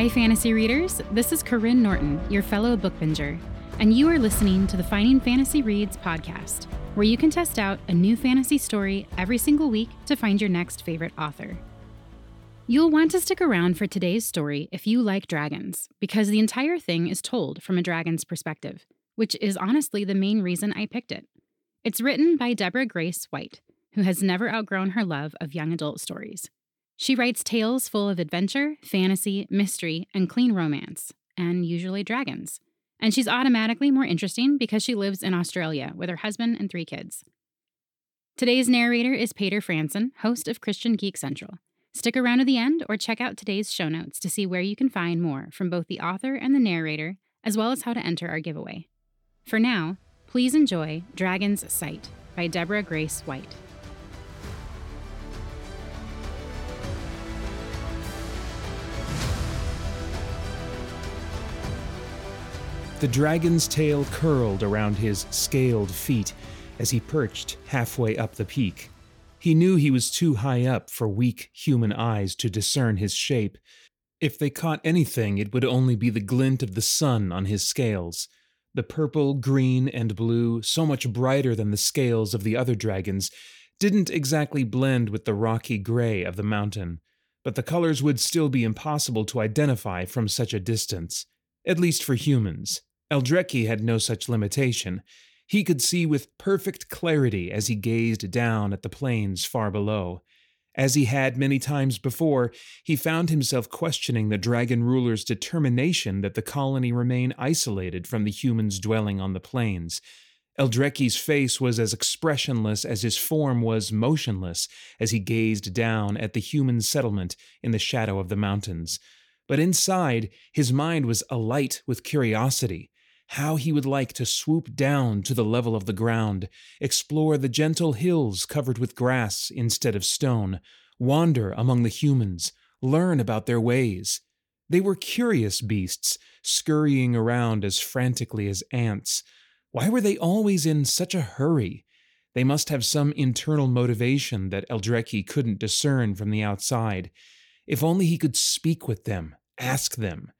Hi, fantasy readers. This is Corinne Norton, your fellow book binger, and you are listening to the Finding Fantasy Reads podcast, where you can test out a new fantasy story every single week to find your next favorite author. You'll want to stick around for today's story if you like dragons, because the entire thing is told from a dragon's perspective, which is honestly the main reason I picked it. It's written by Deborah Grace White, who has never outgrown her love of young adult stories. She writes tales full of adventure, fantasy, mystery, and clean romance, and usually dragons. And she's automatically more interesting because she lives in Australia with her husband and three kids. Today's narrator is Paeter Frandsen, host of Christian Geek Central. Stick around to the end or check out today's show notes to see where you can find more from both the author and the narrator, as well as how to enter our giveaway. For now, please enjoy Dragon's Sight by Deborah Grace White. The dragon's tail curled around his scaled feet as he perched halfway up the peak. He knew he was too high up for weak human eyes to discern his shape. If they caught anything, it would only be the glint of the sun on his scales. The purple, green, and blue, so much brighter than the scales of the other dragons, didn't exactly blend with the rocky gray of the mountain, but the colors would still be impossible to identify from such a distance, at least for humans. Eldrecki had no such limitation. He could see with perfect clarity as he gazed down at the plains far below. As he had many times before, he found himself questioning the dragon ruler's determination that the colony remain isolated from the humans dwelling on the plains. Eldrecki's face was as expressionless as his form was motionless as he gazed down at the human settlement in the shadow of the mountains. But inside, his mind was alight with curiosity how he would like to swoop down to the level of the ground, explore the gentle hills covered with grass instead of stone, wander among the humans, learn about their ways. They were curious beasts, scurrying around as frantically as ants. Why were they always in such a hurry? They must have some internal motivation that Eldrecki couldn't discern from the outside. If only he could speak with them, ask them.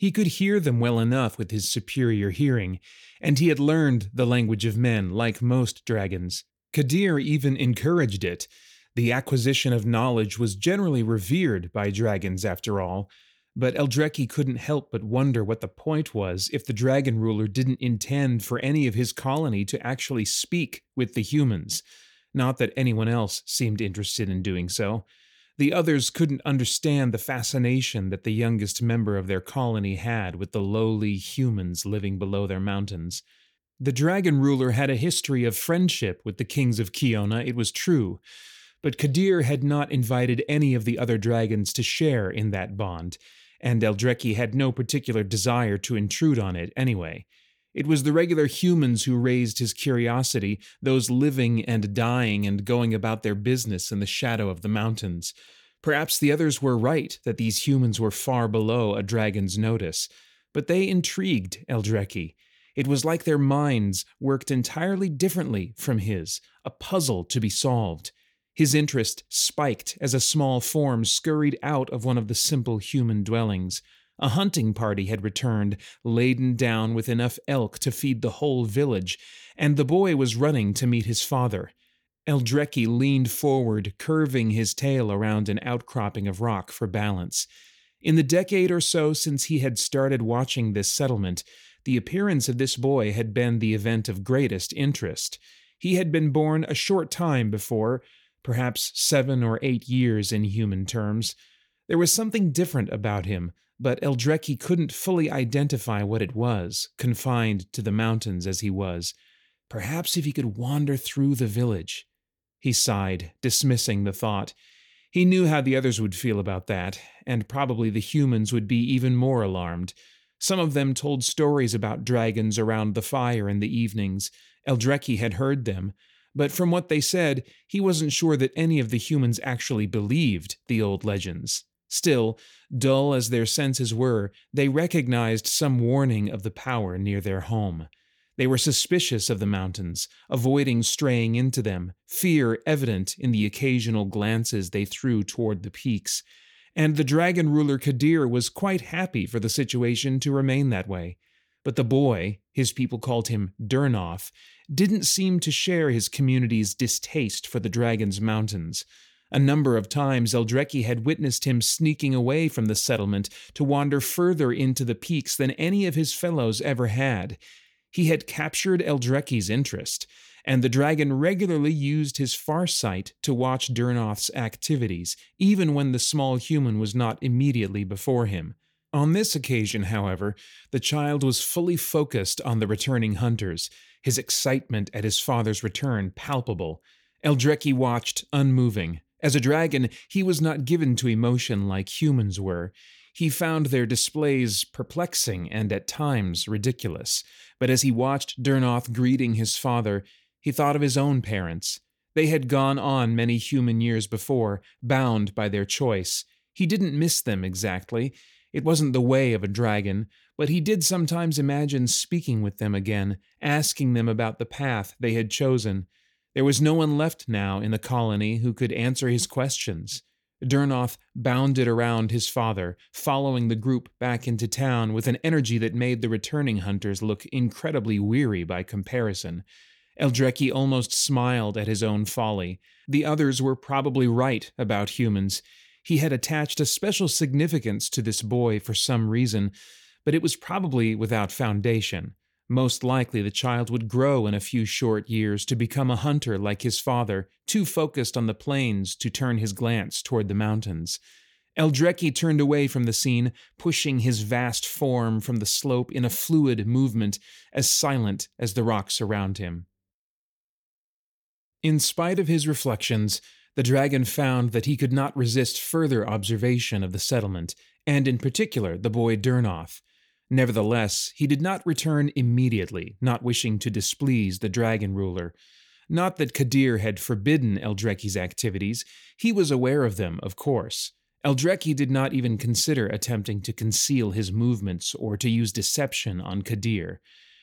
He could hear them well enough with his superior hearing, and he had learned the language of men like most dragons. Kadir even encouraged it. The acquisition of knowledge was generally revered by dragons, after all. But Eldrecki couldn't help but wonder what the point was if the dragon ruler didn't intend for any of his colony to actually speak with the humans. Not that anyone else seemed interested in doing so. The others couldn't understand the fascination that the youngest member of their colony had with the lowly humans living below their mountains. The dragon ruler had a history of friendship with the kings of Kiona, it was true, but Kadir had not invited any of the other dragons to share in that bond, and Eldrecki had no particular desire to intrude on it anyway. It was the regular humans who raised his curiosity, those living and dying and going about their business in the shadow of the mountains. Perhaps the others were right that these humans were far below a dragon's notice, but they intrigued Eldrecki. It was like their minds worked entirely differently from his, a puzzle to be solved. His interest spiked as a small form scurried out of one of the simple human dwellings. A hunting party had returned, laden down with enough elk to feed the whole village, and the boy was running to meet his father. Eldrecki leaned forward, curving his tail around an outcropping of rock for balance. In the decade or so since he had started watching this settlement, the appearance of this boy had been the event of greatest interest. He had been born a short time before, perhaps seven or eight years in human terms. There was something different about him, but Eldrecki couldn't fully identify what it was, confined to the mountains as he was. Perhaps if he could wander through the village. He sighed, dismissing the thought. He knew how the others would feel about that, and probably the humans would be even more alarmed. Some of them told stories about dragons around the fire in the evenings. Eldrecki had heard them, but from what they said, he wasn't sure that any of the humans actually believed the old legends. Still, dull as their senses were, they recognized some warning of the power near their home. They were suspicious of the mountains, avoiding straying into them, fear evident in the occasional glances they threw toward the peaks. and the dragon ruler Kadir was quite happy for the situation to remain that way. But the boy, his people called him Durnoth, didn't seem to share his community's distaste for the dragon's mountains. A number of times Eldreki had witnessed him sneaking away from the settlement to wander further into the peaks than any of his fellows ever had. He had captured Eldreki's interest, and the dragon regularly used his far sight to watch Durnoth's activities, even when the small human was not immediately before him. On this occasion, however, the child was fully focused on the returning hunters, his excitement at his father's return palpable. Eldreki watched, unmoving. As a dragon, he was not given to emotion like humans were. He found their displays perplexing and at times ridiculous. But as he watched Durnoth greeting his father, he thought of his own parents. They had gone on many human years before, bound by their choice. He didn't miss them exactly. It wasn't the way of a dragon, but he did sometimes imagine speaking with them again, asking them about the path they had chosen. There was no one left now in the colony who could answer his questions. Durnoth bounded around his father, following the group back into town with an energy that made the returning hunters look incredibly weary by comparison. Eldreki almost smiled at his own folly. The others were probably right about humans. He had attached a special significance to this boy for some reason, but it was probably without foundation. Most likely, the child would grow in a few short years to become a hunter like his father, too focused on the plains to turn his glance toward the mountains. Eldreki turned away from the scene, pushing his vast form from the slope in a fluid movement, as silent as the rocks around him. In spite of his reflections, the dragon found that he could not resist further observation of the settlement, and in particular the boy Durnoth. Nevertheless, he did not return immediately, not wishing to displease the dragon ruler. Not that Kadir had forbidden Eldreki's activities, he was aware of them, of course. Eldreki did not even consider attempting to conceal his movements or to use deception on Kadir.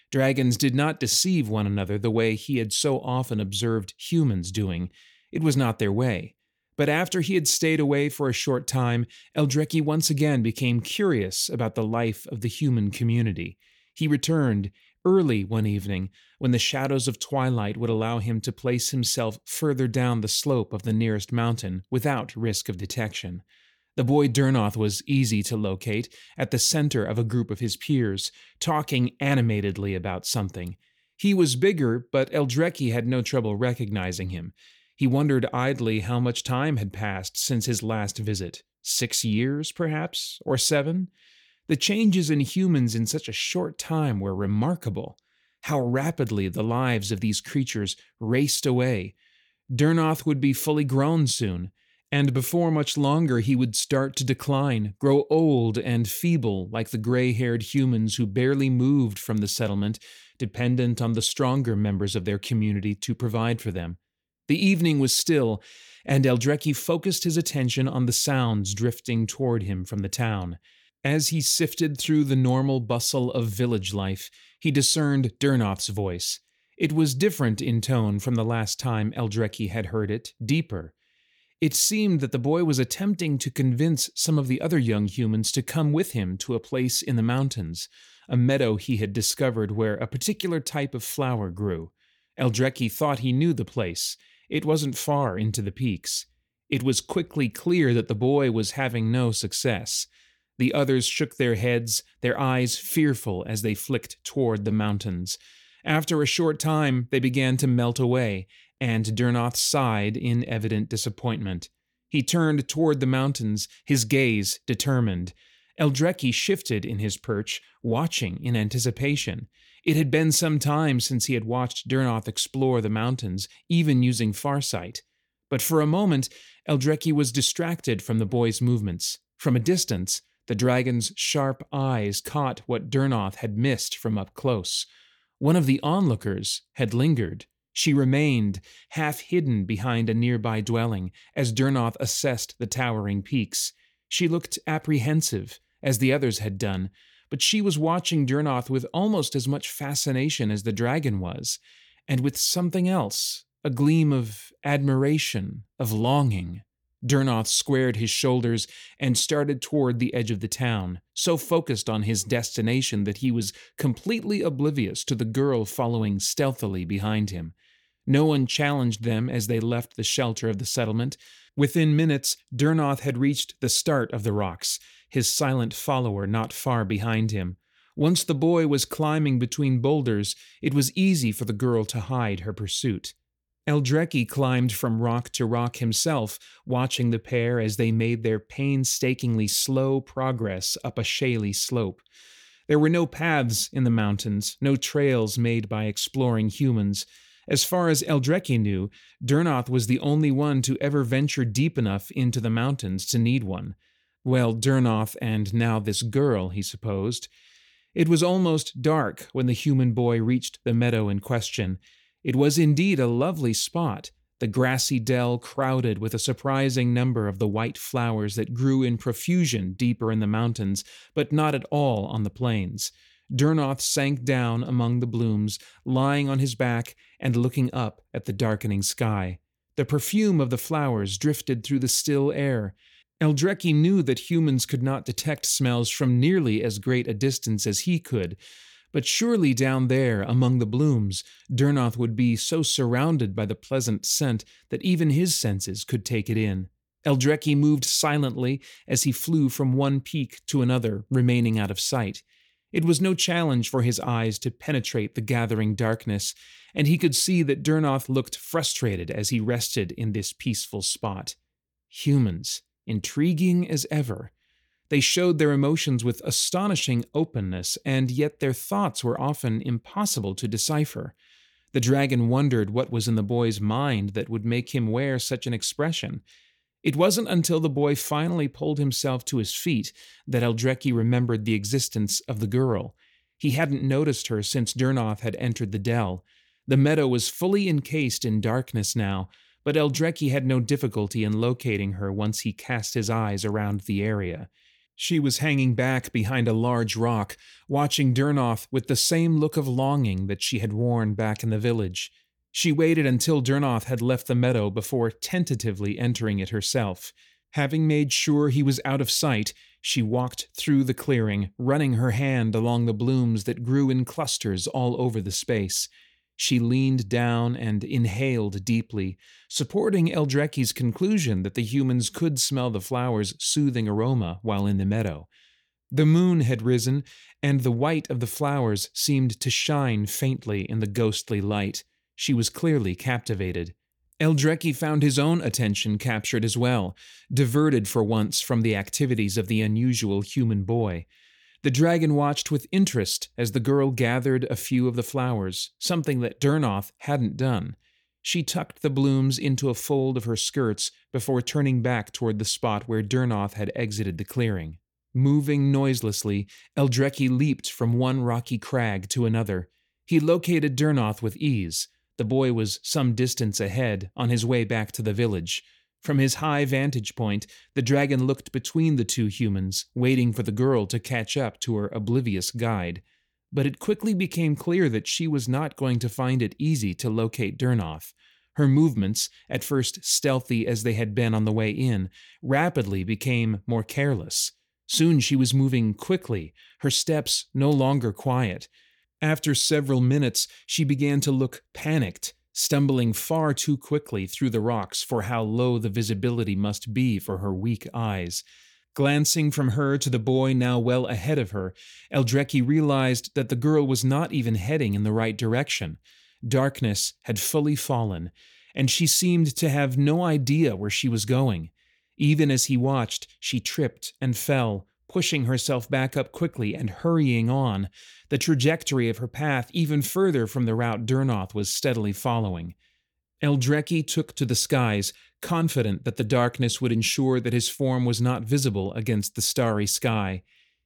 Dragons did not deceive one another the way he had so often observed humans doing. It was not their way. But after he had stayed away for a short time, Eldreki once again became curious about the life of the human community. He returned early one evening when the shadows of twilight would allow him to place himself further down the slope of the nearest mountain without risk of detection. The boy Durnoth was easy to locate, at the center of a group of his peers, talking animatedly about something. He was bigger, but Eldreki had no trouble recognizing him. He wondered idly how much time had passed since his last visit. Six years, perhaps? Or seven? The changes in humans in such a short time were remarkable. How rapidly the lives of these creatures raced away. Durnoth would be fully grown soon, and before much longer he would start to decline, grow old and feeble like the gray haired humans who barely moved from the settlement, dependent on the stronger members of their community to provide for them. The evening was still, and Eldreki focused his attention on the sounds drifting toward him from the town. As he sifted through the normal bustle of village life, he discerned Durnoth's voice. It was different in tone from the last time Eldreki had heard it, deeper. It seemed that the boy was attempting to convince some of the other young humans to come with him to a place in the mountains, a meadow he had discovered where a particular type of flower grew. Eldreki thought he knew the place. It wasn't far into the peaks. It was quickly clear that the boy was having no success. The others shook their heads, their eyes fearful as they flicked toward the mountains. After a short time, they began to melt away, and Durnoth sighed in evident disappointment. He turned toward the mountains, his gaze determined. Eldreki shifted in his perch, watching in anticipation. It had been some time since he had watched Durnoth explore the mountains, even using farsight. But for a moment, Eldreki was distracted from the boy's movements. From a distance, the dragon's sharp eyes caught what Durnoth had missed from up close. One of the onlookers had lingered. She remained, half hidden behind a nearby dwelling, as Durnoth assessed the towering peaks. She looked apprehensive, as the others had done, but she was watching Durnoth with almost as much fascination as the dragon was, and with something else a gleam of admiration, of longing. Durnoth squared his shoulders and started toward the edge of the town, so focused on his destination that he was completely oblivious to the girl following stealthily behind him. No one challenged them as they left the shelter of the settlement. Within minutes, Durnoth had reached the start of the rocks, his silent follower not far behind him. Once the boy was climbing between boulders, it was easy for the girl to hide her pursuit. Eldrecki climbed from rock to rock himself, watching the pair as they made their painstakingly slow progress up a shaly slope. There were no paths in the mountains, no trails made by exploring humans. As far as Eldrecki knew, Durnoth was the only one to ever venture deep enough into the mountains to need one. Well, Durnoth and now this girl, he supposed. It was almost dark when the human boy reached the meadow in question, it was indeed a lovely spot, the grassy dell crowded with a surprising number of the white flowers that grew in profusion deeper in the mountains, but not at all on the plains. Durnoth sank down among the blooms, lying on his back and looking up at the darkening sky. The perfume of the flowers drifted through the still air. Eldrecki knew that humans could not detect smells from nearly as great a distance as he could, but surely down there, among the blooms, Durnoth would be so surrounded by the pleasant scent that even his senses could take it in. Eldrecki moved silently as he flew from one peak to another, remaining out of sight. It was no challenge for his eyes to penetrate the gathering darkness, and he could see that Durnoth looked frustrated as he rested in this peaceful spot. Humans, intriguing as ever, they showed their emotions with astonishing openness, and yet their thoughts were often impossible to decipher. The dragon wondered what was in the boy's mind that would make him wear such an expression. It wasn't until the boy finally pulled himself to his feet that Eldrecki remembered the existence of the girl. He hadn't noticed her since Durnoth had entered the dell. The meadow was fully encased in darkness now, but Eldrecki had no difficulty in locating her once he cast his eyes around the area. She was hanging back behind a large rock, watching Durnoth with the same look of longing that she had worn back in the village. She waited until Durnoth had left the meadow before tentatively entering it herself. Having made sure he was out of sight, she walked through the clearing, running her hand along the blooms that grew in clusters all over the space. She leaned down and inhaled deeply, supporting Eldrecki's conclusion that the humans could smell the flower's soothing aroma while in the meadow. The moon had risen, and the white of the flowers seemed to shine faintly in the ghostly light. She was clearly captivated. Eldrecki found his own attention captured as well, diverted for once from the activities of the unusual human boy. The dragon watched with interest as the girl gathered a few of the flowers, something that Durnoth hadn't done. She tucked the blooms into a fold of her skirts before turning back toward the spot where Durnoth had exited the clearing. Moving noiselessly, Eldrecki leaped from one rocky crag to another. He located Durnoth with ease. The boy was some distance ahead, on his way back to the village. From his high vantage point, the dragon looked between the two humans, waiting for the girl to catch up to her oblivious guide. But it quickly became clear that she was not going to find it easy to locate Durnoth. Her movements, at first stealthy as they had been on the way in, rapidly became more careless. Soon she was moving quickly, her steps no longer quiet. After several minutes, she began to look panicked, stumbling far too quickly through the rocks for how low the visibility must be for her weak eyes. Glancing from her to the boy now well ahead of her, Eldrecki realized that the girl was not even heading in the right direction. Darkness had fully fallen, and she seemed to have no idea where she was going. Even as he watched, she tripped and fell, pushing herself back up quickly and hurrying on, the trajectory of her path even further from the route Durnoth was steadily following. Eldrecki took to the skies, confident that the darkness would ensure that his form was not visible against the starry sky.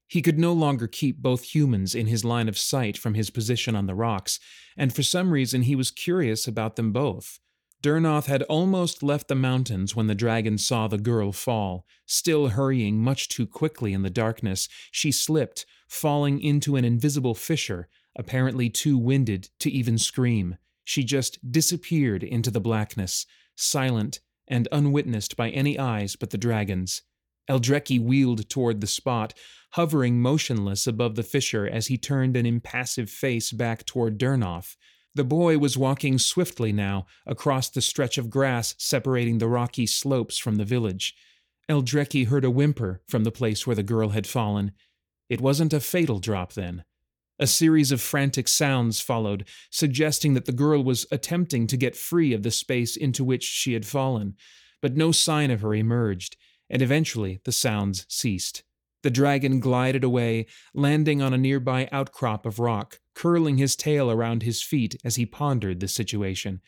He could no longer keep both humans in his line of sight from his position on the rocks, and for some reason he was curious about them both. Durnoth had almost left the mountains when the dragon saw the girl fall. Still hurrying much too quickly in the darkness, she slipped, falling into an invisible fissure, apparently too winded to even scream. She just disappeared into the blackness, silent and unwitnessed by any eyes but the dragon's. Eldreki wheeled toward the spot, hovering motionless above the fissure as he turned an impassive face back toward Durnoth. The boy was walking swiftly now across the stretch of grass separating the rocky slopes from the village. Eldreki heard a whimper from the place where the girl had fallen. It wasn't a fatal drop, then. A series of frantic sounds followed, suggesting that the girl was attempting to get free of the space into which she had fallen, but no sign of her emerged, and eventually the sounds ceased. The dragon glided away, landing on a nearby outcrop of rock, curling his tail around his feet as he pondered the situation.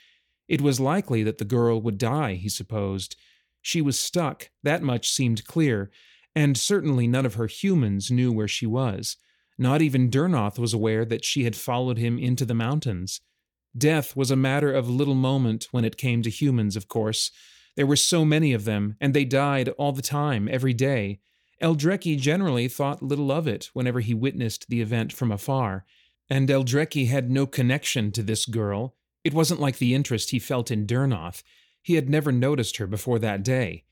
It was likely that the girl would die, he supposed. She was stuck, that much seemed clear, and certainly none of her humans knew where she was. Not even Durnoth was aware that she had followed him into the mountains. Death was a matter of little moment when it came to humans, of course. There were so many of them, and they died all the time, every day. Eldreki generally thought little of it whenever he witnessed the event from afar. And Eldreki had no connection to this girl. It wasn't like the interest he felt in Durnoth. He had never noticed her before that day.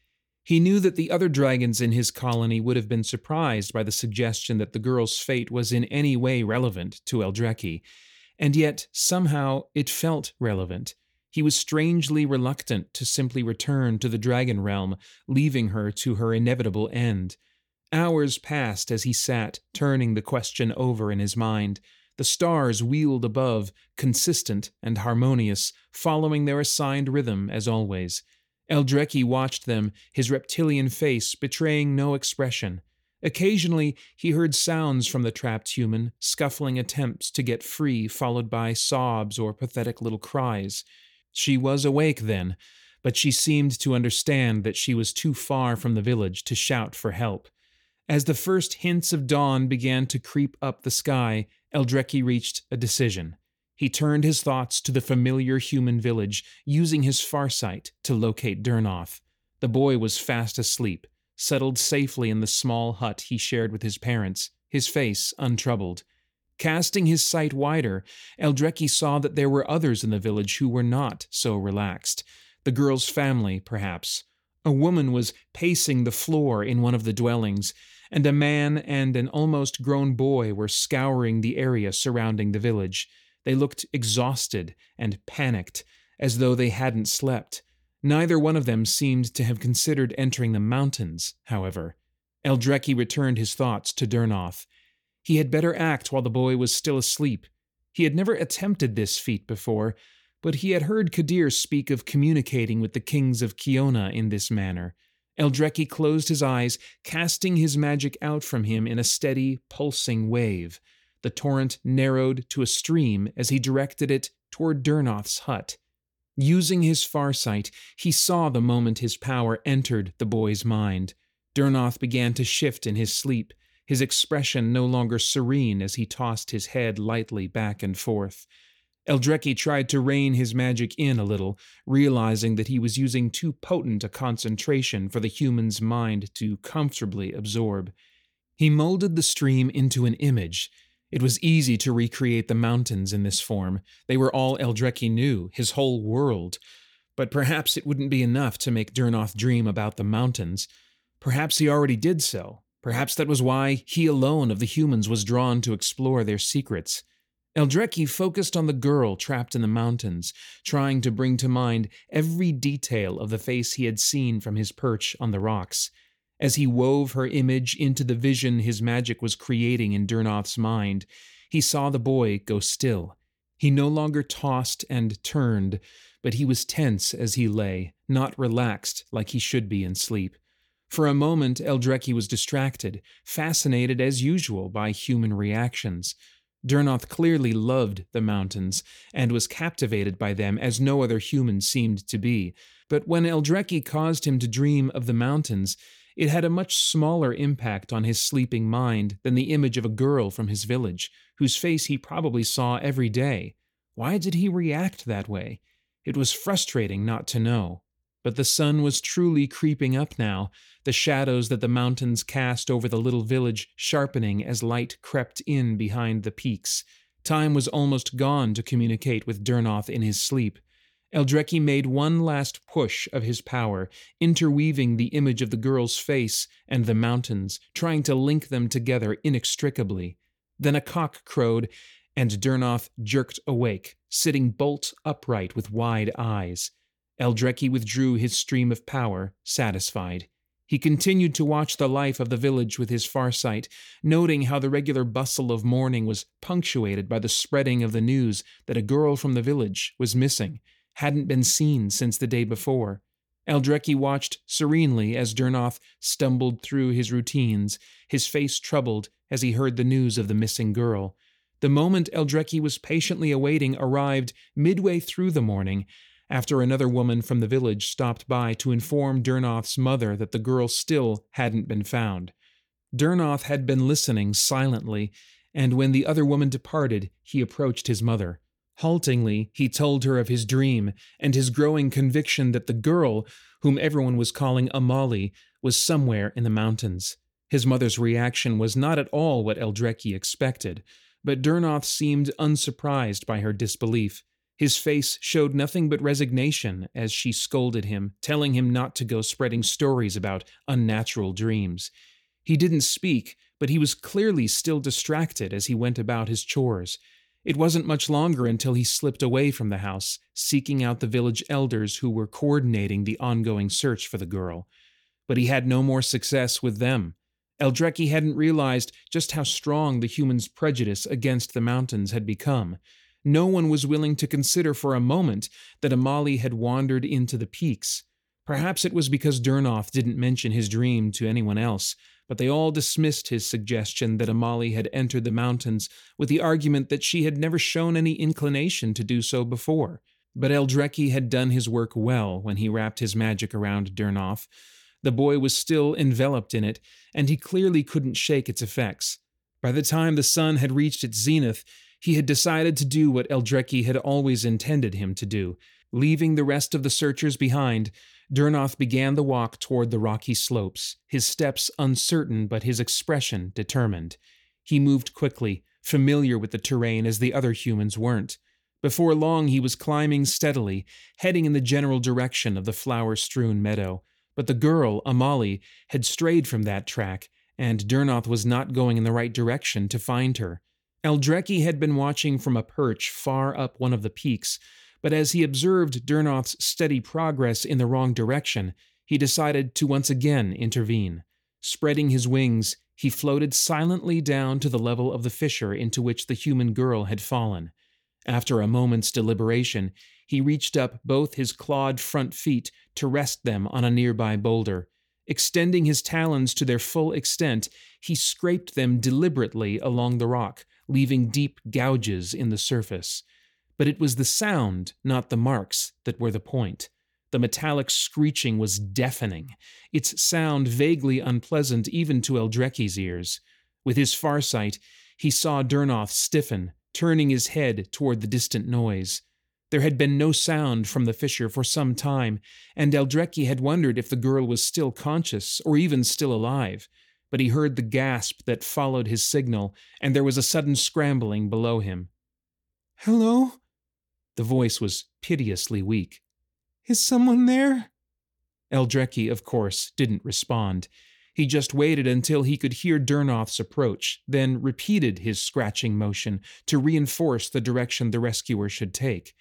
He knew that the other dragons in his colony would have been surprised by the suggestion that the girl's fate was in any way relevant to Eldreki, and yet somehow it felt relevant. He was strangely reluctant to simply return to the dragon realm, leaving her to her inevitable end. Hours passed as he sat, turning the question over in his mind. The stars wheeled above, consistent and harmonious, following their assigned rhythm as always. Eldreki watched them, his reptilian face betraying no expression. Occasionally, he heard sounds from the trapped human, scuffling attempts to get free, followed by sobs or pathetic little cries. She was awake then, but she seemed to understand that she was too far from the village to shout for help. As the first hints of dawn began to creep up the sky, Eldreki reached a decision. He turned his thoughts to the familiar human village, using his farsight to locate Durnoth. The boy was fast asleep, settled safely in the small hut he shared with his parents, his face untroubled. Casting his sight wider, Eldreki saw that there were others in the village who were not so relaxed. The girl's family, perhaps. A woman was pacing the floor in one of the dwellings, and a man and an almost grown boy were scouring the area surrounding the village. They looked exhausted and panicked, as though they hadn't slept. Neither one of them seemed to have considered entering the mountains, however. Eldreki returned his thoughts to Durnoth. He had better act while the boy was still asleep. He had never attempted this feat before, but he had heard Kadir speak of communicating with the kings of Kiona in this manner. Eldreki closed his eyes, casting his magic out from him in a steady, pulsing wave. The torrent narrowed to a stream as he directed it toward Durnoth's hut. Using his farsight, he saw the moment his power entered the boy's mind. Durnoth began to shift in his sleep, his expression no longer serene as he tossed his head lightly back and forth. Eldreki tried to rein his magic in a little, realizing that he was using too potent a concentration for the human's mind to comfortably absorb. He molded the stream into an image, it was easy to recreate the mountains in this form. They were all Eldreki knew, his whole world. But perhaps it wouldn't be enough to make Durnoth dream about the mountains. Perhaps he already did so. Perhaps that was why he alone of the humans was drawn to explore their secrets. Eldreki focused on the girl trapped in the mountains, trying to bring to mind every detail of the face he had seen from his perch on the rocks. As he wove her image into the vision his magic was creating in Durnoth's mind, he saw the boy go still. He no longer tossed and turned, but he was tense as he lay, not relaxed like he should be in sleep. For a moment, Eldreki was distracted, fascinated as usual by human reactions. Durnoth clearly loved the mountains, and was captivated by them as no other human seemed to be. But when Eldreki caused him to dream of the mountains, it had a much smaller impact on his sleeping mind than the image of a girl from his village, whose face he probably saw every day. Why did he react that way? It was frustrating not to know. But the sun was truly creeping up now, the shadows that the mountains cast over the little village sharpening as light crept in behind the peaks. Time was almost gone to communicate with Durnoth in his sleep. Eldrecki made one last push of his power, interweaving the image of the girl's face and the mountains, trying to link them together inextricably. Then a cock crowed, and Durnoth jerked awake, sitting bolt upright with wide eyes. Eldrecki withdrew his stream of power, satisfied. He continued to watch the life of the village with his farsight, noting how the regular bustle of morning was punctuated by the spreading of the news that a girl from the village was missing hadn't been seen since the day before. Eldrecki watched serenely as Durnoth stumbled through his routines, his face troubled as he heard the news of the missing girl. The moment Eldrecki was patiently awaiting arrived midway through the morning, after another woman from the village stopped by to inform Durnoth's mother that the girl still hadn't been found. Durnoth had been listening silently, and when the other woman departed, he approached his mother. Haltingly, he told her of his dream and his growing conviction that the girl, whom everyone was calling Amali, was somewhere in the mountains. His mother's reaction was not at all what Eldrecki expected, but Durnoth seemed unsurprised by her disbelief. His face showed nothing but resignation as she scolded him, telling him not to go spreading stories about unnatural dreams. He didn't speak, but he was clearly still distracted as he went about his chores. It wasn't much longer until he slipped away from the house, seeking out the village elders who were coordinating the ongoing search for the girl. But he had no more success with them. Eldrecki hadn't realized just how strong the human's prejudice against the mountains had become. No one was willing to consider for a moment that Amali had wandered into the peaks. Perhaps it was because Durnoth didn't mention his dream to anyone else, but they all dismissed his suggestion that Amali had entered the mountains with the argument that she had never shown any inclination to do so before. But Eldrecki had done his work well when he wrapped his magic around Durnoth. The boy was still enveloped in it, and he clearly couldn't shake its effects. By the time the sun had reached its zenith, he had decided to do what Eldrecki had always intended him to do. Leaving the rest of the searchers behind, Durnoth began the walk toward the rocky slopes, his steps uncertain but his expression determined. He moved quickly, familiar with the terrain as the other humans weren't. Before long, he was climbing steadily, heading in the general direction of the flower strewn meadow. But the girl, Amali, had strayed from that track, and Durnoth was not going in the right direction to find her. Eldrecki had been watching from a perch far up one of the peaks, but as he observed Durnoth's steady progress in the wrong direction, he decided to once again intervene. Spreading his wings, he floated silently down to the level of the fissure into which the human girl had fallen. After a moment's deliberation, he reached up both his clawed front feet to rest them on a nearby boulder. Extending his talons to their full extent, he scraped them deliberately along the rock, leaving deep gouges in the surface but it was the sound, not the marks, that were the point. The metallic screeching was deafening, its sound vaguely unpleasant even to Eldrecki's ears. With his farsight, he saw Durnoth stiffen, turning his head toward the distant noise. There had been no sound from the fissure for some time, and Eldrecki had wondered if the girl was still conscious or even still alive. But he heard the gasp that followed his signal, and there was a sudden scrambling below him. Hello? The voice was piteously weak. Is someone there? Eldrecki, of course, didn't respond. He just waited until he could hear Durnoth's approach, then repeated his scratching motion to reinforce the direction the rescuer should take.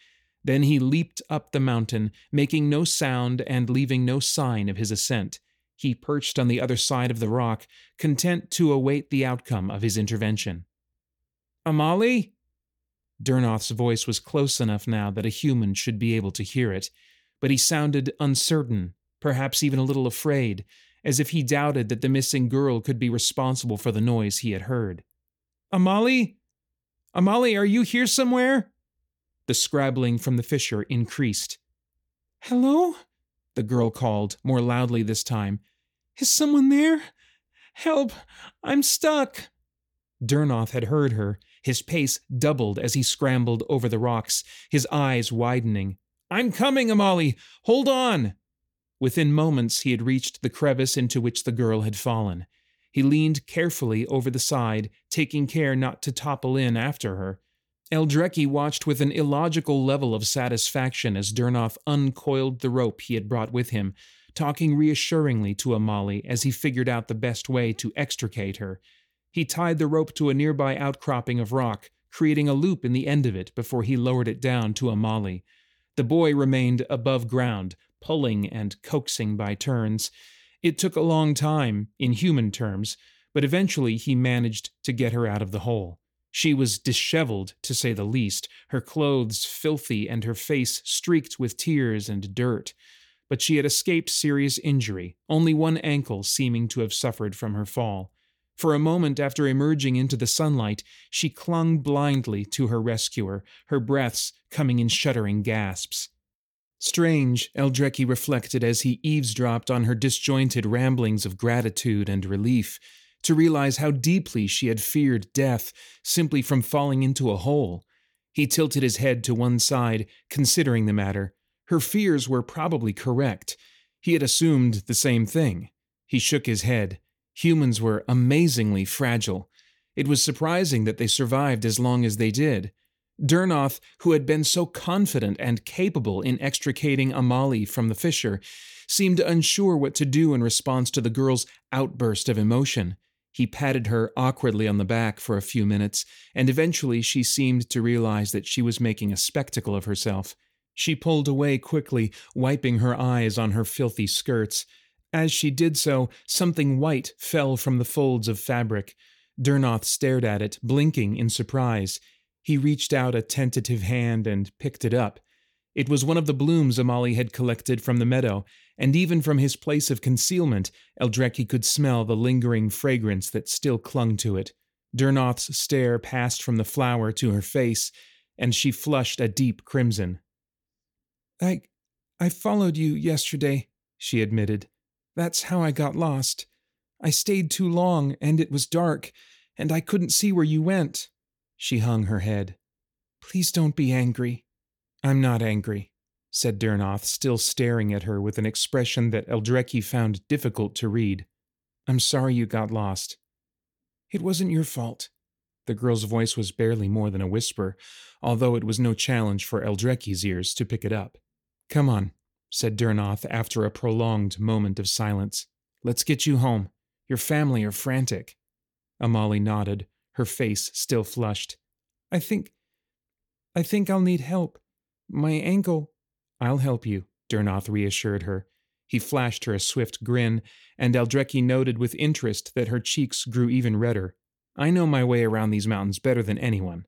Then he leaped up the mountain, making no sound and leaving no sign of his ascent. He perched on the other side of the rock, content to await the outcome of his intervention. Amali? Durnoth's voice was close enough now that a human should be able to hear it, but he sounded uncertain, perhaps even a little afraid, as if he doubted that the missing girl could be responsible for the noise he had heard. Amali? Amali, are you here somewhere? The scrabbling from the fissure increased. Hello? The girl called, more loudly this time. Is someone there? Help! I'm stuck! Durnoth had heard her, his pace doubled as he scrambled over the rocks, his eyes widening. I'm coming, Amali! Hold on! Within moments, he had reached the crevice into which the girl had fallen. He leaned carefully over the side, taking care not to topple in after her. Eldrecki watched with an illogical level of satisfaction as Durnoth uncoiled the rope he had brought with him, talking reassuringly to Amali as he figured out the best way to extricate her. He tied the rope to a nearby outcropping of rock, creating a loop in the end of it before he lowered it down to Amali. The boy remained above ground, pulling and coaxing by turns. It took a long time, in human terms, but eventually he managed to get her out of the hole. She was disheveled, to say the least, her clothes filthy and her face streaked with tears and dirt. But she had escaped serious injury, only one ankle seeming to have suffered from her fall. For a moment after emerging into the sunlight, she clung blindly to her rescuer, her breaths coming in shuddering gasps. Strange, Eldrecki reflected as he eavesdropped on her disjointed ramblings of gratitude and relief to realize how deeply she had feared death simply from falling into a hole. He tilted his head to one side, considering the matter. Her fears were probably correct. He had assumed the same thing. He shook his head. Humans were amazingly fragile. It was surprising that they survived as long as they did. Durnoth, who had been so confident and capable in extricating Amali from the fissure, seemed unsure what to do in response to the girl's outburst of emotion. He patted her awkwardly on the back for a few minutes, and eventually she seemed to realize that she was making a spectacle of herself. She pulled away quickly, wiping her eyes on her filthy skirts. As she did so, something white fell from the folds of fabric. Durnoth stared at it, blinking in surprise. He reached out a tentative hand and picked it up. It was one of the blooms Amali had collected from the meadow, and even from his place of concealment, Eldrecki could smell the lingering fragrance that still clung to it. Durnoth's stare passed from the flower to her face, and she flushed a deep crimson. I. I followed you yesterday, she admitted. That's how I got lost. I stayed too long, and it was dark, and I couldn't see where you went. She hung her head. Please don't be angry. I'm not angry said Durnoth, still staring at her with an expression that Eldrecki found difficult to read. I'm sorry you got lost. It wasn't your fault. The girl's voice was barely more than a whisper, although it was no challenge for Eldrecki's ears to pick it up. Come on, said Durnoth after a prolonged moment of silence. Let's get you home. Your family are frantic. Amali nodded, her face still flushed. I think. I think I'll need help. My ankle. I'll help you, Durnoth reassured her. He flashed her a swift grin, and Eldrecki noted with interest that her cheeks grew even redder. I know my way around these mountains better than anyone.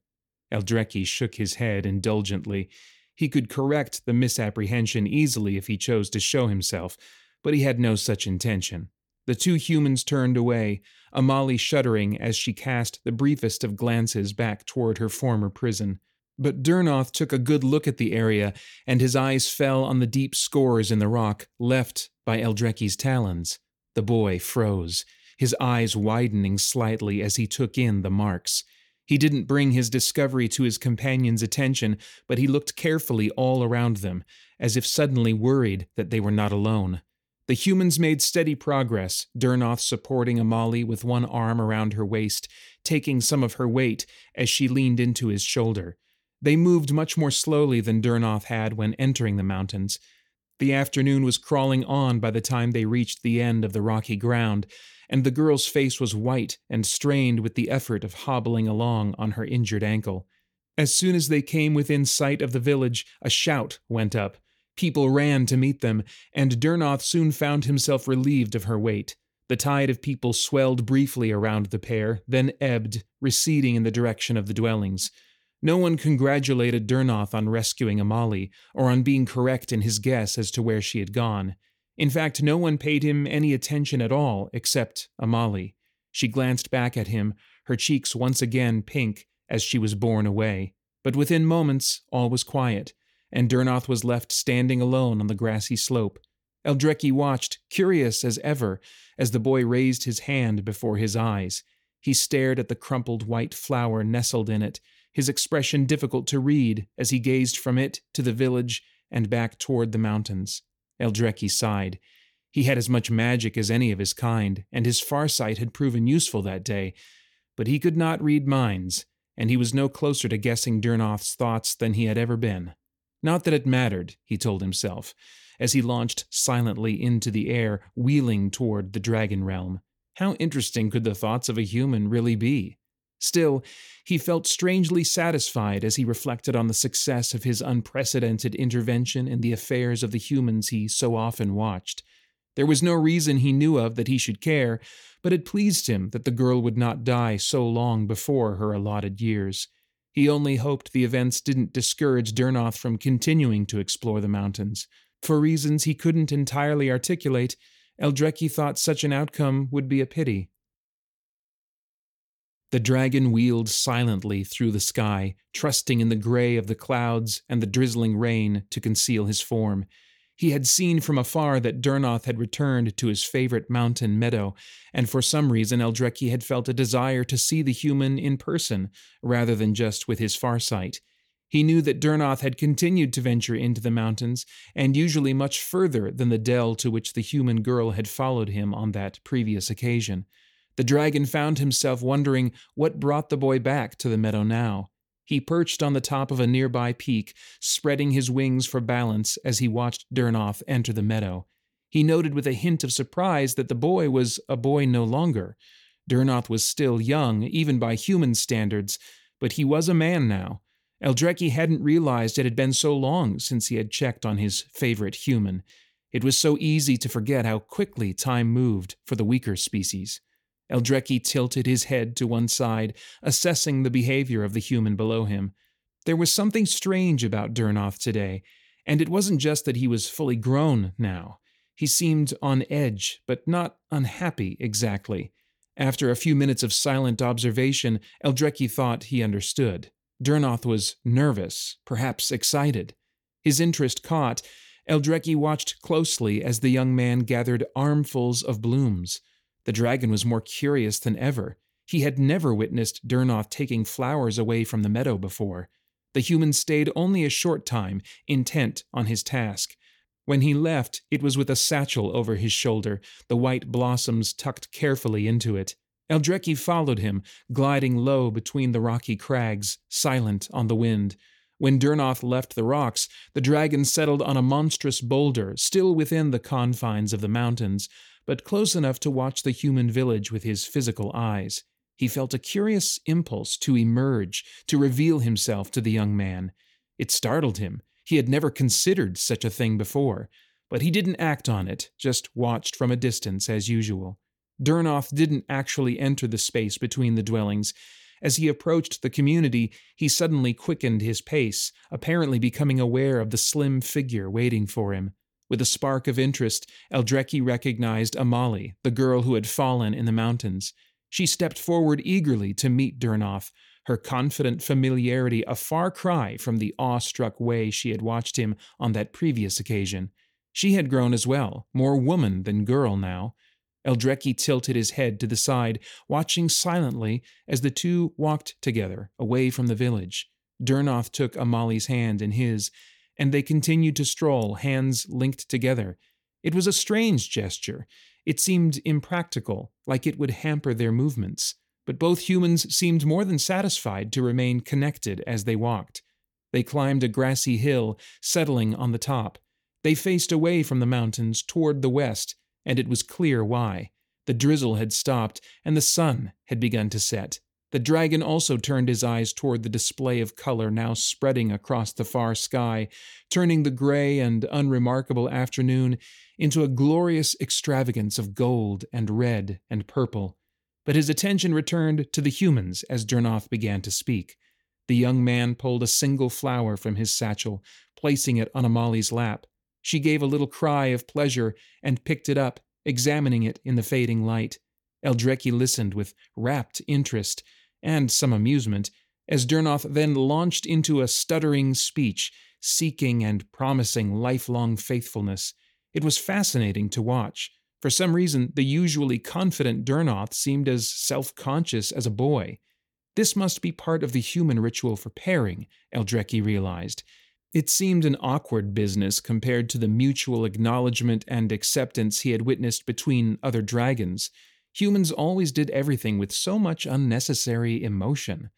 Eldrecki shook his head indulgently. He could correct the misapprehension easily if he chose to show himself, but he had no such intention. The two humans turned away, Amali shuddering as she cast the briefest of glances back toward her former prison. But Durnoth took a good look at the area, and his eyes fell on the deep scores in the rock left by Eldrecki's talons. The boy froze, his eyes widening slightly as he took in the marks. He didn't bring his discovery to his companion's attention, but he looked carefully all around them, as if suddenly worried that they were not alone. The humans made steady progress, Durnoth supporting Amali with one arm around her waist, taking some of her weight as she leaned into his shoulder. They moved much more slowly than Durnoth had when entering the mountains. The afternoon was crawling on by the time they reached the end of the rocky ground, and the girl's face was white and strained with the effort of hobbling along on her injured ankle. As soon as they came within sight of the village, a shout went up. People ran to meet them, and Durnoth soon found himself relieved of her weight. The tide of people swelled briefly around the pair, then ebbed, receding in the direction of the dwellings. No one congratulated Durnoth on rescuing Amali, or on being correct in his guess as to where she had gone. In fact, no one paid him any attention at all except Amali. She glanced back at him, her cheeks once again pink as she was borne away. But within moments, all was quiet, and Durnoth was left standing alone on the grassy slope. Eldrecki watched, curious as ever, as the boy raised his hand before his eyes. He stared at the crumpled white flower nestled in it, his expression difficult to read as he gazed from it to the village and back toward the mountains. Eldrecki sighed. He had as much magic as any of his kind, and his farsight had proven useful that day, but he could not read minds. and he was no closer to guessing Durnoth's thoughts than he had ever been. Not that it mattered, he told himself, as he launched silently into the air, wheeling toward the dragon realm. How interesting could the thoughts of a human really be? Still, he felt strangely satisfied as he reflected on the success of his unprecedented intervention in the affairs of the humans he so often watched. There was no reason he knew of that he should care, but it pleased him that the girl would not die so long before her allotted years. He only hoped the events didn't discourage Durnoth from continuing to explore the mountains. For reasons he couldn't entirely articulate, Eldreki thought such an outcome would be a pity. The dragon wheeled silently through the sky, trusting in the gray of the clouds and the drizzling rain to conceal his form. He had seen from afar that Durnoth had returned to his favorite mountain meadow, and for some reason Eldreki had felt a desire to see the human in person, rather than just with his farsight. He knew that Durnoth had continued to venture into the mountains, and usually much further than the dell to which the human girl had followed him on that previous occasion. The dragon found himself wondering what brought the boy back to the meadow now. He perched on the top of a nearby peak, spreading his wings for balance as he watched Durnoth enter the meadow. He noted with a hint of surprise that the boy was a boy no longer. Durnoth was still young, even by human standards, but he was a man now. Eldreki hadn't realized it had been so long since he had checked on his favorite human. It was so easy to forget how quickly time moved for the weaker species. Eldreki tilted his head to one side, assessing the behavior of the human below him. There was something strange about Durnoth today, and it wasn't just that he was fully grown now. He seemed on edge, but not unhappy exactly. After a few minutes of silent observation, Eldreki thought he understood. Durnoth was nervous, perhaps excited. His interest caught, Eldreki watched closely as the young man gathered armfuls of blooms. The dragon was more curious than ever. He had never witnessed Durnoth taking flowers away from the meadow before. The human stayed only a short time, intent on his task. When he left, it was with a satchel over his shoulder, the white blossoms tucked carefully into it. Eldreki followed him, gliding low between the rocky crags, silent on the wind. When Durnoth left the rocks, the dragon settled on a monstrous boulder, still within the confines of the mountains, but close enough to watch the human village with his physical eyes. He felt a curious impulse to emerge, to reveal himself to the young man. It startled him. He had never considered such a thing before, but he didn't act on it, just watched from a distance as usual. Durnoth didn't actually enter the space between the dwellings. As he approached the community, he suddenly quickened his pace, apparently becoming aware of the slim figure waiting for him. With a spark of interest, Eldreki recognized Amali, the girl who had fallen in the mountains. She stepped forward eagerly to meet Durnoth, her confident familiarity a far cry from the awe-struck way she had watched him on that previous occasion. She had grown as well, more woman than girl now. Eldreki tilted his head to the side, watching silently as the two walked together, away from the village. Durnoth took Amali's hand in his, and they continued to stroll, hands linked together. It was a strange gesture. It seemed impractical, like it would hamper their movements, but both humans seemed more than satisfied to remain connected as they walked. They climbed a grassy hill, settling on the top. They faced away from the mountains toward the west, and it was clear why. The drizzle had stopped, and the sun had begun to set. The dragon also turned his eyes toward the display of color now spreading across the far sky, turning the gray and unremarkable afternoon into a glorious extravagance of gold and red and purple. But his attention returned to the humans as Durnoth began to speak. The young man pulled a single flower from his satchel, placing it on Amali's lap. She gave a little cry of pleasure and picked it up, examining it in the fading light. Eldreki listened with rapt interest and some amusement, as Durnoth then launched into a stuttering speech, seeking and promising lifelong faithfulness. It was fascinating to watch. For some reason, the usually confident Durnoth seemed as self conscious as a boy. This must be part of the human ritual for pairing, Eldreki realized. It seemed an awkward business compared to the mutual acknowledgement and acceptance he had witnessed between other dragons. Humans always did everything with so much unnecessary emotion.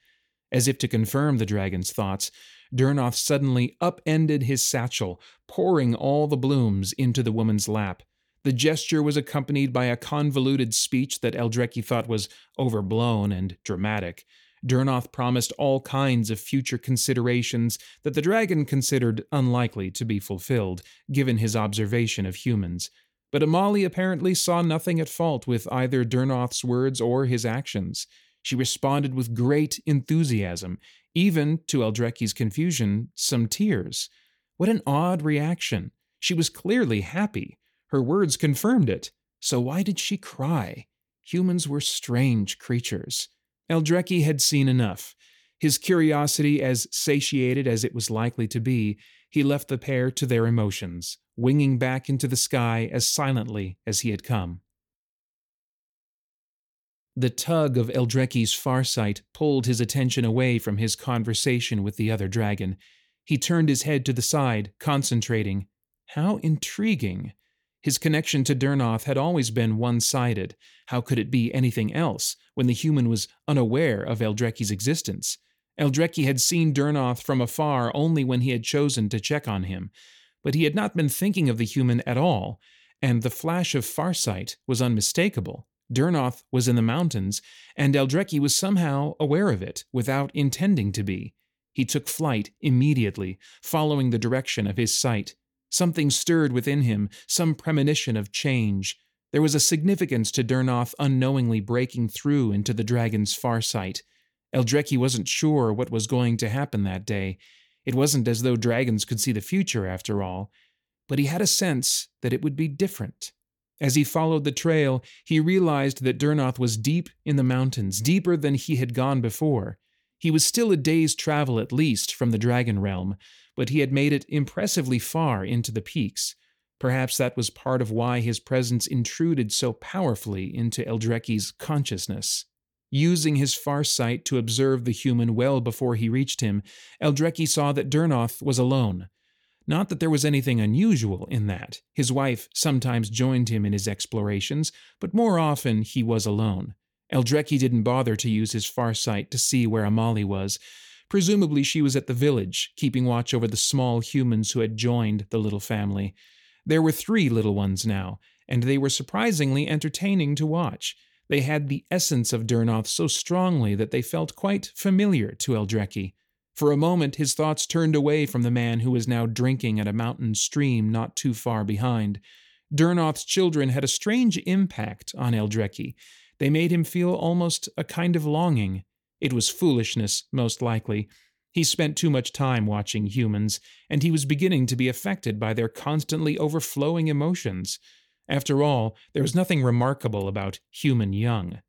As if to confirm the dragon's thoughts, Durnoth suddenly upended his satchel, pouring all the blooms into the woman's lap. The gesture was accompanied by a convoluted speech that Eldrecki thought was overblown and dramatic. Durnoth promised all kinds of future considerations that the dragon considered unlikely to be fulfilled, given his observation of humans. But Amali apparently saw nothing at fault with either Durnoth's words or his actions. She responded with great enthusiasm, even, to Eldreki's confusion, some tears. What an odd reaction. She was clearly happy. Her words confirmed it. So why did she cry? Humans were strange creatures. Eldrecki had seen enough. His curiosity as satiated as it was likely to be, he left the pair to their emotions, winging back into the sky as silently as he had come. The tug of Eldrecki's farsight pulled his attention away from his conversation with the other dragon. He turned his head to the side, concentrating. How intriguing! His connection to Durnoth had always been one sided. How could it be anything else when the human was unaware of Eldrecki's existence? Eldrecki had seen Durnoth from afar only when he had chosen to check on him, but he had not been thinking of the human at all, and the flash of farsight was unmistakable. Durnoth was in the mountains, and Eldrecki was somehow aware of it without intending to be. He took flight immediately, following the direction of his sight. Something stirred within him, some premonition of change. There was a significance to Durnoth unknowingly breaking through into the dragon's farsight. Eldrecki wasn't sure what was going to happen that day. It wasn't as though dragons could see the future, after all, but he had a sense that it would be different. As he followed the trail, he realized that Durnoth was deep in the mountains, deeper than he had gone before. He was still a day's travel at least from the dragon realm, but he had made it impressively far into the peaks. Perhaps that was part of why his presence intruded so powerfully into Eldrecki's consciousness. Using his farsight to observe the human well before he reached him, Eldrecki saw that Durnoth was alone. Not that there was anything unusual in that. His wife sometimes joined him in his explorations, but more often he was alone. Eldrecki didn't bother to use his farsight to see where Amali was, Presumably, she was at the village, keeping watch over the small humans who had joined the little family. There were three little ones now, and they were surprisingly entertaining to watch. They had the essence of Durnoth so strongly that they felt quite familiar to Eldrecki. For a moment, his thoughts turned away from the man who was now drinking at a mountain stream not too far behind. Durnoth's children had a strange impact on Eldrecki. They made him feel almost a kind of longing. It was foolishness, most likely. He spent too much time watching humans, and he was beginning to be affected by their constantly overflowing emotions. After all, there was nothing remarkable about human young.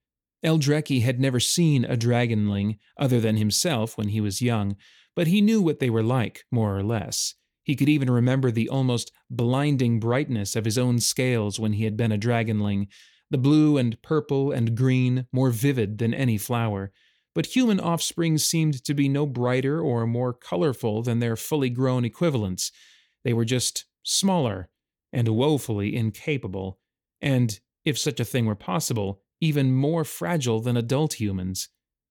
Eldrecki had never seen a dragonling other than himself when he was young, but he knew what they were like, more or less. He could even remember the almost blinding brightness of his own scales when he had been a dragonling, the blue and purple and green more vivid than any flower but human offspring seemed to be no brighter or more colorful than their fully grown equivalents. They were just smaller and woefully incapable, and, if such a thing were possible, even more fragile than adult humans.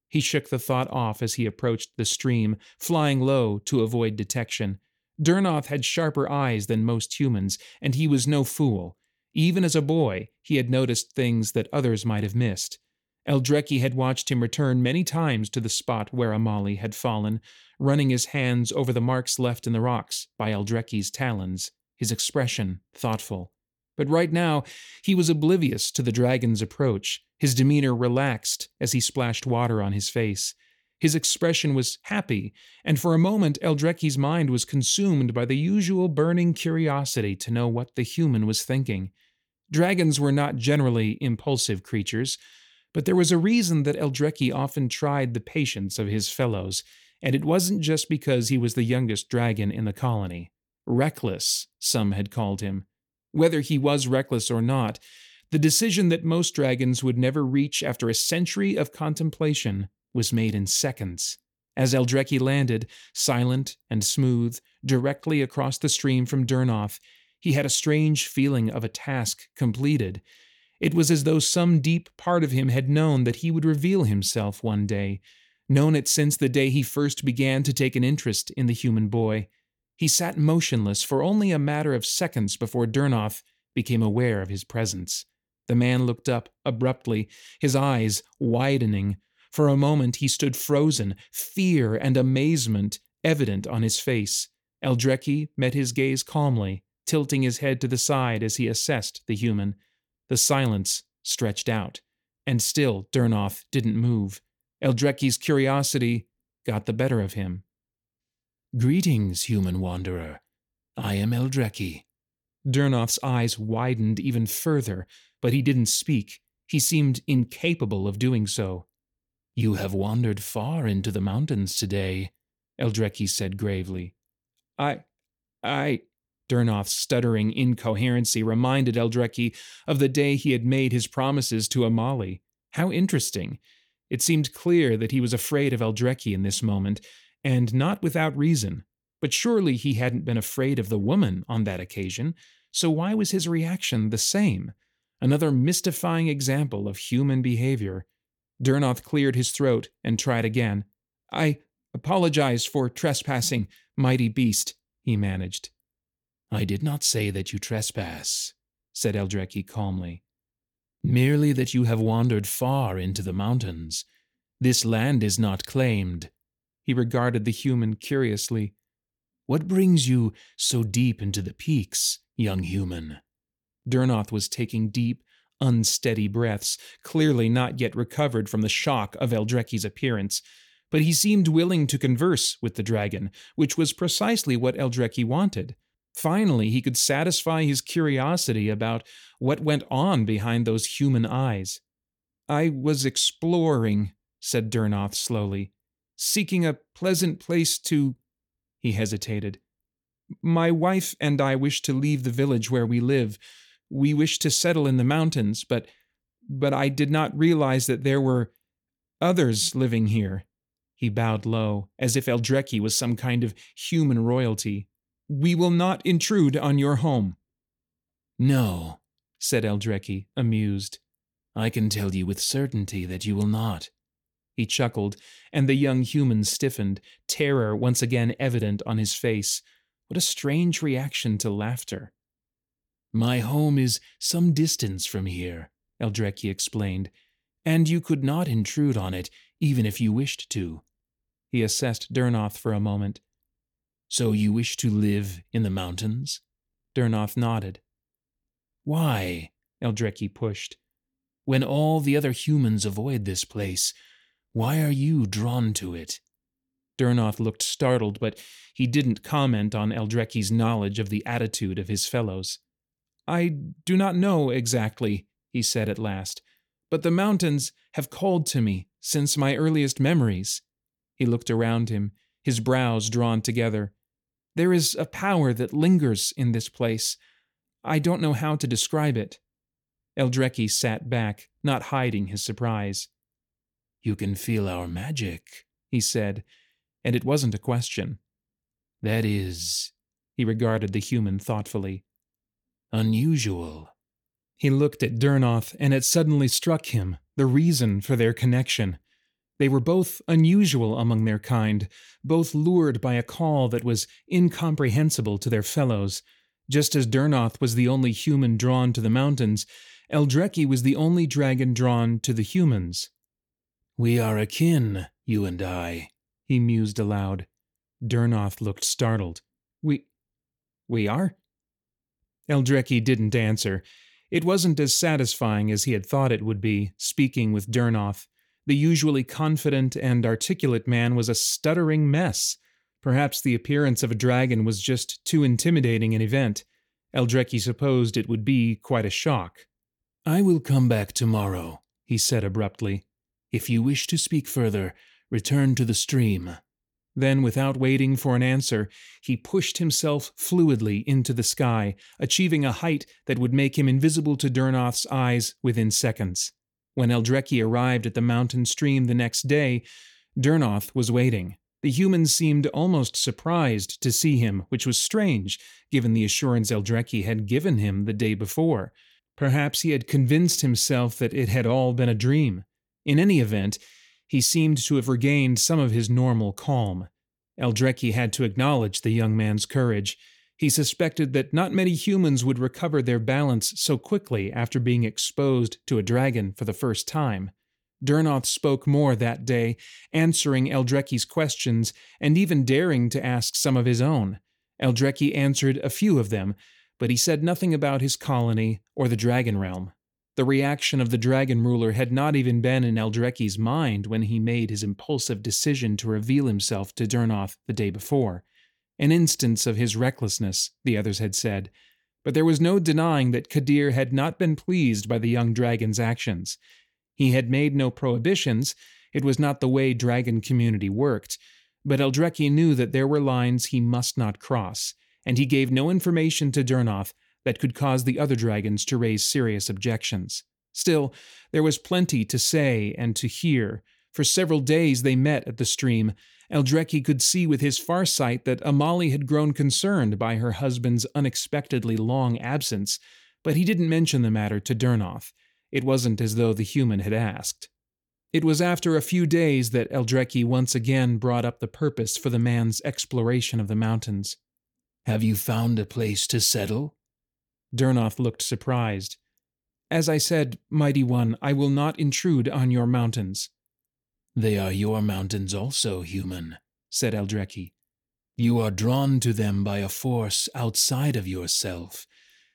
He shook the thought off as he approached the stream, flying low to avoid detection. Durnoth had sharper eyes than most humans, and he was no fool. Even as a boy, he had noticed things that others might have missed. Eldrecki had watched him return many times to the spot where Amali had fallen, running his hands over the marks left in the rocks by Eldrecki's talons, his expression thoughtful. But right now, he was oblivious to the dragon's approach, his demeanor relaxed as he splashed water on his face. His expression was happy, and for a moment Eldrecki's mind was consumed by the usual burning curiosity to know what the human was thinking. Dragons were not generally impulsive creatures, but there was a reason that Eldrecki often tried the patience of his fellows, and it wasn't just because he was the youngest dragon in the colony. Reckless, some had called him. Whether he was reckless or not, the decision that most dragons would never reach after a century of contemplation was made in seconds. As Eldrecki landed, silent and smooth, directly across the stream from Durnoth, he had a strange feeling of a task completed, it was as though some deep part of him had known that he would reveal himself one day. known it since the day he first began to take an interest in the human boy. He sat motionless for only a matter of seconds before Durnoth became aware of his presence. The man looked up abruptly, his eyes widening. For a moment he stood frozen, fear and amazement evident on his face. Eldrecki met his gaze calmly, tilting his head to the side as he assessed the human. The silence stretched out, and still Durnoth didn't move. Eldrecki's curiosity got the better of him. Greetings, human wanderer. I am Eldrecki. Durnoth's eyes widened even further, but he didn't speak. He seemed incapable of doing so. You have wandered far into the mountains today, Eldrecki said gravely. I. I. Durnoth's stuttering incoherency reminded Eldrecki of the day he had made his promises to Amali. How interesting. It seemed clear that he was afraid of Eldrecki in this moment, and not without reason. But surely he hadn't been afraid of the woman on that occasion, so why was his reaction the same? Another mystifying example of human behavior. Durnoth cleared his throat and tried again. I apologize for trespassing, mighty beast, he managed. I did not say that you trespass, said Eldreki calmly. Merely that you have wandered far into the mountains. This land is not claimed. He regarded the human curiously. What brings you so deep into the peaks, young human? Durnoth was taking deep, unsteady breaths, clearly not yet recovered from the shock of Eldreki's appearance. But he seemed willing to converse with the dragon, which was precisely what Eldreki wanted. Finally, he could satisfy his curiosity about what went on behind those human eyes. I was exploring, said Durnoth slowly, seeking a pleasant place to. He hesitated. My wife and I wish to leave the village where we live. We wish to settle in the mountains, but but I did not realize that there were others living here. He bowed low, as if Eldreki was some kind of human royalty. We will not intrude on your home. No, said Eldrecki, amused. I can tell you with certainty that you will not. He chuckled, and the young human stiffened, terror once again evident on his face. What a strange reaction to laughter. My home is some distance from here, Eldrecki explained, and you could not intrude on it even if you wished to. He assessed Durnoth for a moment. So you wish to live in the mountains? Durnoth nodded. Why? Eldrecki pushed. When all the other humans avoid this place, why are you drawn to it? Durnoth looked startled, but he didn't comment on Eldrecki's knowledge of the attitude of his fellows. I do not know exactly, he said at last, but the mountains have called to me since my earliest memories. He looked around him, his brows drawn together. There is a power that lingers in this place. I don't know how to describe it. Eldrecki sat back, not hiding his surprise. You can feel our magic, he said, and it wasn't a question. That is, he regarded the human thoughtfully, unusual. He looked at Durnoth, and it suddenly struck him the reason for their connection. They were both unusual among their kind, both lured by a call that was incomprehensible to their fellows. Just as Durnoth was the only human drawn to the mountains, Eldreki was the only dragon drawn to the humans. We are akin, you and I, he mused aloud. Durnoth looked startled. We. we are? Eldreki didn't answer. It wasn't as satisfying as he had thought it would be, speaking with Durnoth. The usually confident and articulate man was a stuttering mess. Perhaps the appearance of a dragon was just too intimidating an event. Eldrecki supposed it would be quite a shock. I will come back tomorrow, he said abruptly. If you wish to speak further, return to the stream. Then, without waiting for an answer, he pushed himself fluidly into the sky, achieving a height that would make him invisible to Durnoth's eyes within seconds. When Eldreki arrived at the mountain stream the next day, Durnoth was waiting. The humans seemed almost surprised to see him, which was strange, given the assurance Eldreki had given him the day before. Perhaps he had convinced himself that it had all been a dream. In any event, He seemed to have regained some of his normal calm. Eldreki had to acknowledge the young man's courage. He suspected that not many humans would recover their balance so quickly after being exposed to a dragon for the first time. Durnoth spoke more that day, answering Eldreki's questions and even daring to ask some of his own. Eldreki answered a few of them, but he said nothing about his colony or the dragon realm. The reaction of the dragon ruler had not even been in Eldreki's mind when he made his impulsive decision to reveal himself to Durnoth the day before. An instance of his recklessness, the others had said, but there was no denying that Kadir had not been pleased by the young dragon's actions. He had made no prohibitions, it was not the way dragon community worked, but Eldreki knew that there were lines he must not cross, and he gave no information to Durnoth that could cause the other dragons to raise serious objections. Still, there was plenty to say and to hear. For several days they met at the stream. Eldreki could see with his far sight that Amali had grown concerned by her husband's unexpectedly long absence, but he didn't mention the matter to Durnoth. It wasn't as though the human had asked. It was after a few days that Eldreki once again brought up the purpose for the man's exploration of the mountains. Have you found a place to settle? Durnoth looked surprised. As I said, Mighty One, I will not intrude on your mountains. They are your mountains also, human, said Eldreki. You are drawn to them by a force outside of yourself,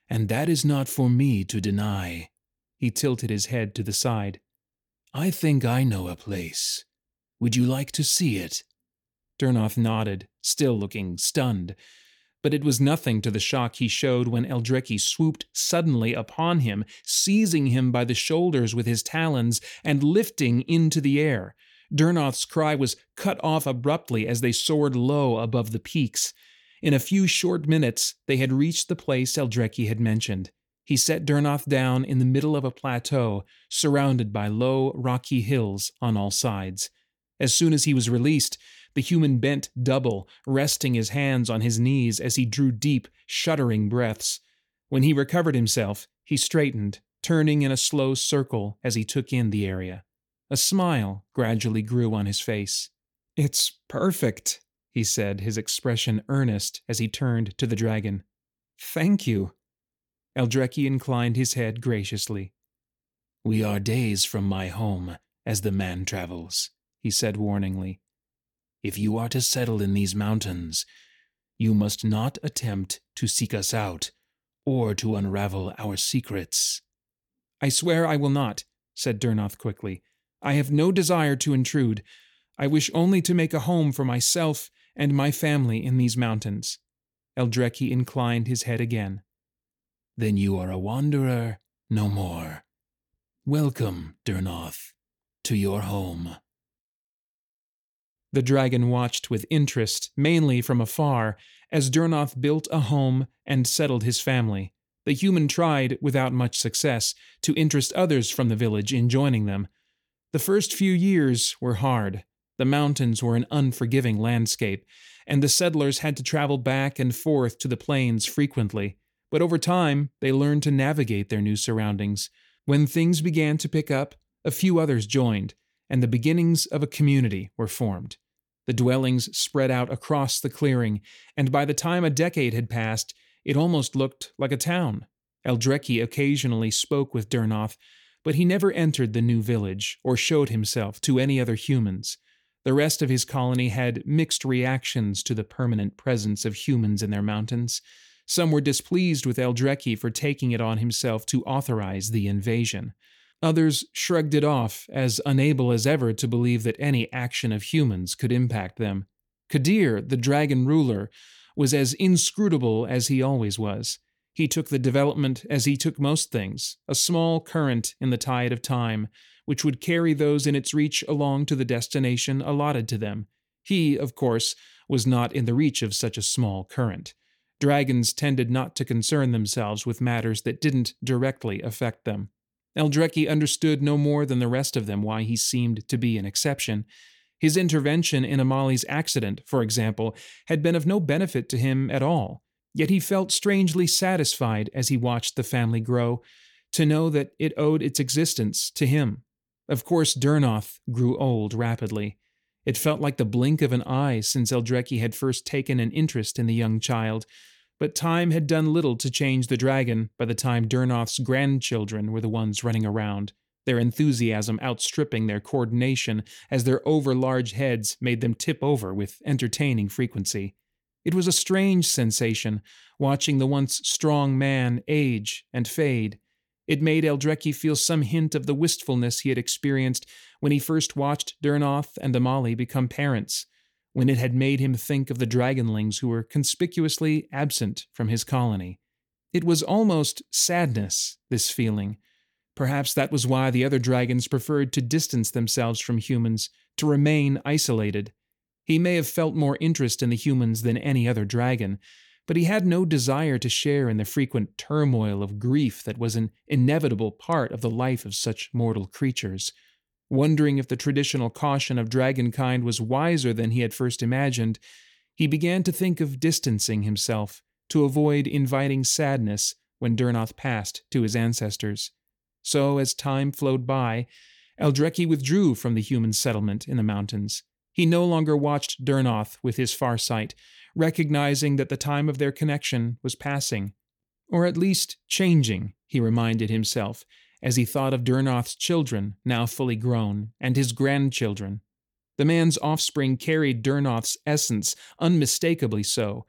and that is not for me to deny. He tilted his head to the side. I think I know a place. Would you like to see it? Durnoth nodded, still looking stunned but it was nothing to the shock he showed when Eldreki swooped suddenly upon him, seizing him by the shoulders with his talons and lifting into the air. Durnoth's cry was cut off abruptly as they soared low above the peaks. In a few short minutes, they had reached the place Eldreki had mentioned. He set Durnoth down in the middle of a plateau, surrounded by low, rocky hills on all sides. As soon as he was released, the human bent double, resting his hands on his knees as he drew deep, shuddering breaths. When he recovered himself, he straightened, turning in a slow circle as he took in the area. A smile gradually grew on his face. It's perfect, he said, his expression earnest as he turned to the dragon. Thank you. Eldreki inclined his head graciously. We are days from my home as the man travels, he said warningly. If you are to settle in these mountains, you must not attempt to seek us out or to unravel our secrets. I swear I will not, said Durnoth quickly. I have no desire to intrude. I wish only to make a home for myself and my family in these mountains. Eldreki inclined his head again. Then you are a wanderer no more. Welcome, Durnoth, to your home. The dragon watched with interest, mainly from afar, as Durnoth built a home and settled his family. The human tried, without much success, to interest others from the village in joining them. The first few years were hard. The mountains were an unforgiving landscape, and the settlers had to travel back and forth to the plains frequently. But over time, they learned to navigate their new surroundings. When things began to pick up, a few others joined, and the beginnings of a community were formed. The dwellings spread out across the clearing, and by the time a decade had passed, it almost looked like a town. Eldreki occasionally spoke with Durnoth, but he never entered the new village or showed himself to any other humans. The rest of his colony had mixed reactions to the permanent presence of humans in their mountains. Some were displeased with Eldreki for taking it on himself to authorize the invasion. Others shrugged it off, as unable as ever to believe that any action of humans could impact them. Kadir, the dragon ruler, was as inscrutable as he always was. He took the development as he took most things, a small current in the tide of time, which would carry those in its reach along to the destination allotted to them. He, of course, was not in the reach of such a small current. Dragons tended not to concern themselves with matters that didn't directly affect them. Eldreki understood no more than the rest of them why he seemed to be an exception. His intervention in Amali's accident, for example, had been of no benefit to him at all, yet he felt strangely satisfied as he watched the family grow, to know that it owed its existence to him. Of course, Durnoth grew old rapidly. It felt like the blink of an eye since Eldreki had first taken an interest in the young child, but time had done little to change the dragon by the time Durnoth's grandchildren were the ones running around, their enthusiasm outstripping their coordination as their overlarge heads made them tip over with entertaining frequency. It was a strange sensation, watching the once strong man age and fade, it made Eldreki feel some hint of the wistfulness he had experienced when he first watched Durnoth and Amali become parents, when it had made him think of the dragonlings who were conspicuously absent from his colony. It was almost sadness, this feeling. Perhaps that was why the other dragons preferred to distance themselves from humans, to remain isolated. He may have felt more interest in the humans than any other dragon, but he had no desire to share in the frequent turmoil of grief that was an inevitable part of the life of such mortal creatures. Wondering if the traditional caution of dragonkind was wiser than he had first imagined, he began to think of distancing himself to avoid inviting sadness when Durnoth passed to his ancestors. So, as time flowed by, Eldreki withdrew from the human settlement in the mountains. He no longer watched Durnoth with his far sight, recognizing that the time of their connection was passing, or at least changing, he reminded himself, as he thought of Durnoth's children, now fully grown, and his grandchildren. The man's offspring carried Durnoth's essence, unmistakably so,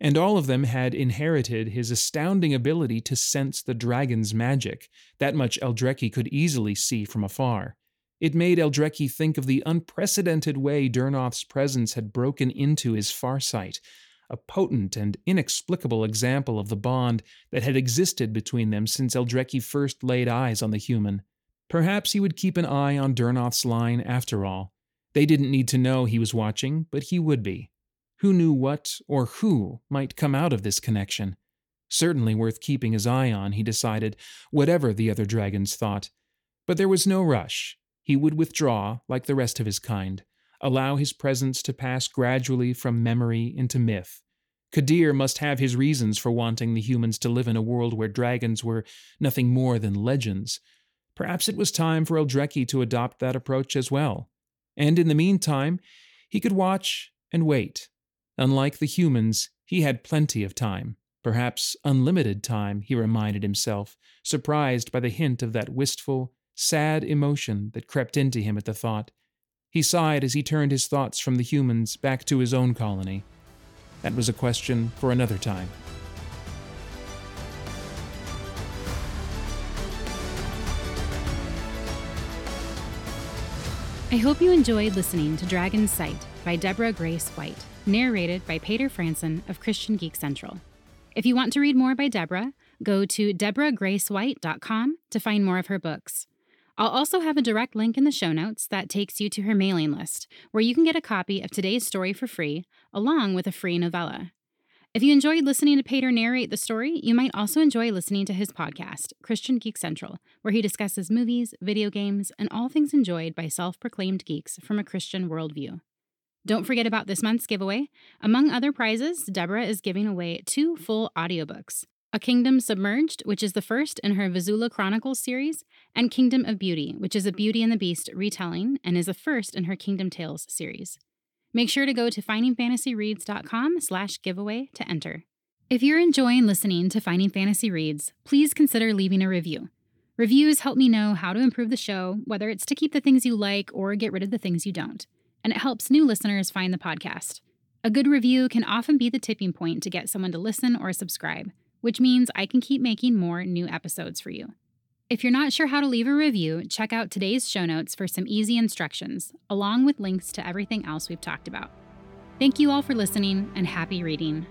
and all of them had inherited his astounding ability to sense the dragon's magic. That much Eldreki could easily see from afar. It made Eldreki think of the unprecedented way Durnoth's presence had broken into his farsight, a potent and inexplicable example of the bond that had existed between them since Eldreki first laid eyes on the human. Perhaps he would keep an eye on Durnoth's line after all. They didn't need to know he was watching, but he would be. Who knew what or who might come out of this connection? Certainly worth keeping his eye on, he decided, whatever the other dragons thought. But there was no rush he would withdraw like the rest of his kind, allow his presence to pass gradually from memory into myth. Kadir must have his reasons for wanting the humans to live in a world where dragons were nothing more than legends. Perhaps it was time for Eldreki to adopt that approach as well. And in the meantime, he could watch and wait. Unlike the humans, he had plenty of time. Perhaps unlimited time, he reminded himself, surprised by the hint of that wistful, sad emotion that crept into him at the thought. He sighed as he turned his thoughts from the humans back to his own colony. That was a question for another time. I hope you enjoyed listening to Dragon's Sight by Deborah Grace White, narrated by Paeter Frandsen of Christian Geek Central. If you want to read more by Deborah, go to deborahgracewhite.com to find more of her books. I'll also have a direct link in the show notes that takes you to her mailing list, where you can get a copy of today's story for free, along with a free novella. If you enjoyed listening to Paeter narrate the story, you might also enjoy listening to his podcast, Christian Geek Central, where he discusses movies, video games, and all things enjoyed by self proclaimed geeks from a Christian worldview. Don't forget about this month's giveaway. Among other prizes, Deborah is giving away two full audiobooks a Kingdom Submerged, which is the first in her Vizsla Chronicles series, and Kingdom of Beauty, which is a Beauty and the Beast retelling and is the first in her Kingdom Tales series. Make sure to go to findingfantasyreads.com slash giveaway to enter. If you're enjoying listening to Finding Fantasy Reads, please consider leaving a review. Reviews help me know how to improve the show, whether it's to keep the things you like or get rid of the things you don't. And it helps new listeners find the podcast. A good review can often be the tipping point to get someone to listen or subscribe which means I can keep making more new episodes for you. If you're not sure how to leave a review, check out today's show notes for some easy instructions, along with links to everything else we've talked about. Thank you all for listening and happy reading.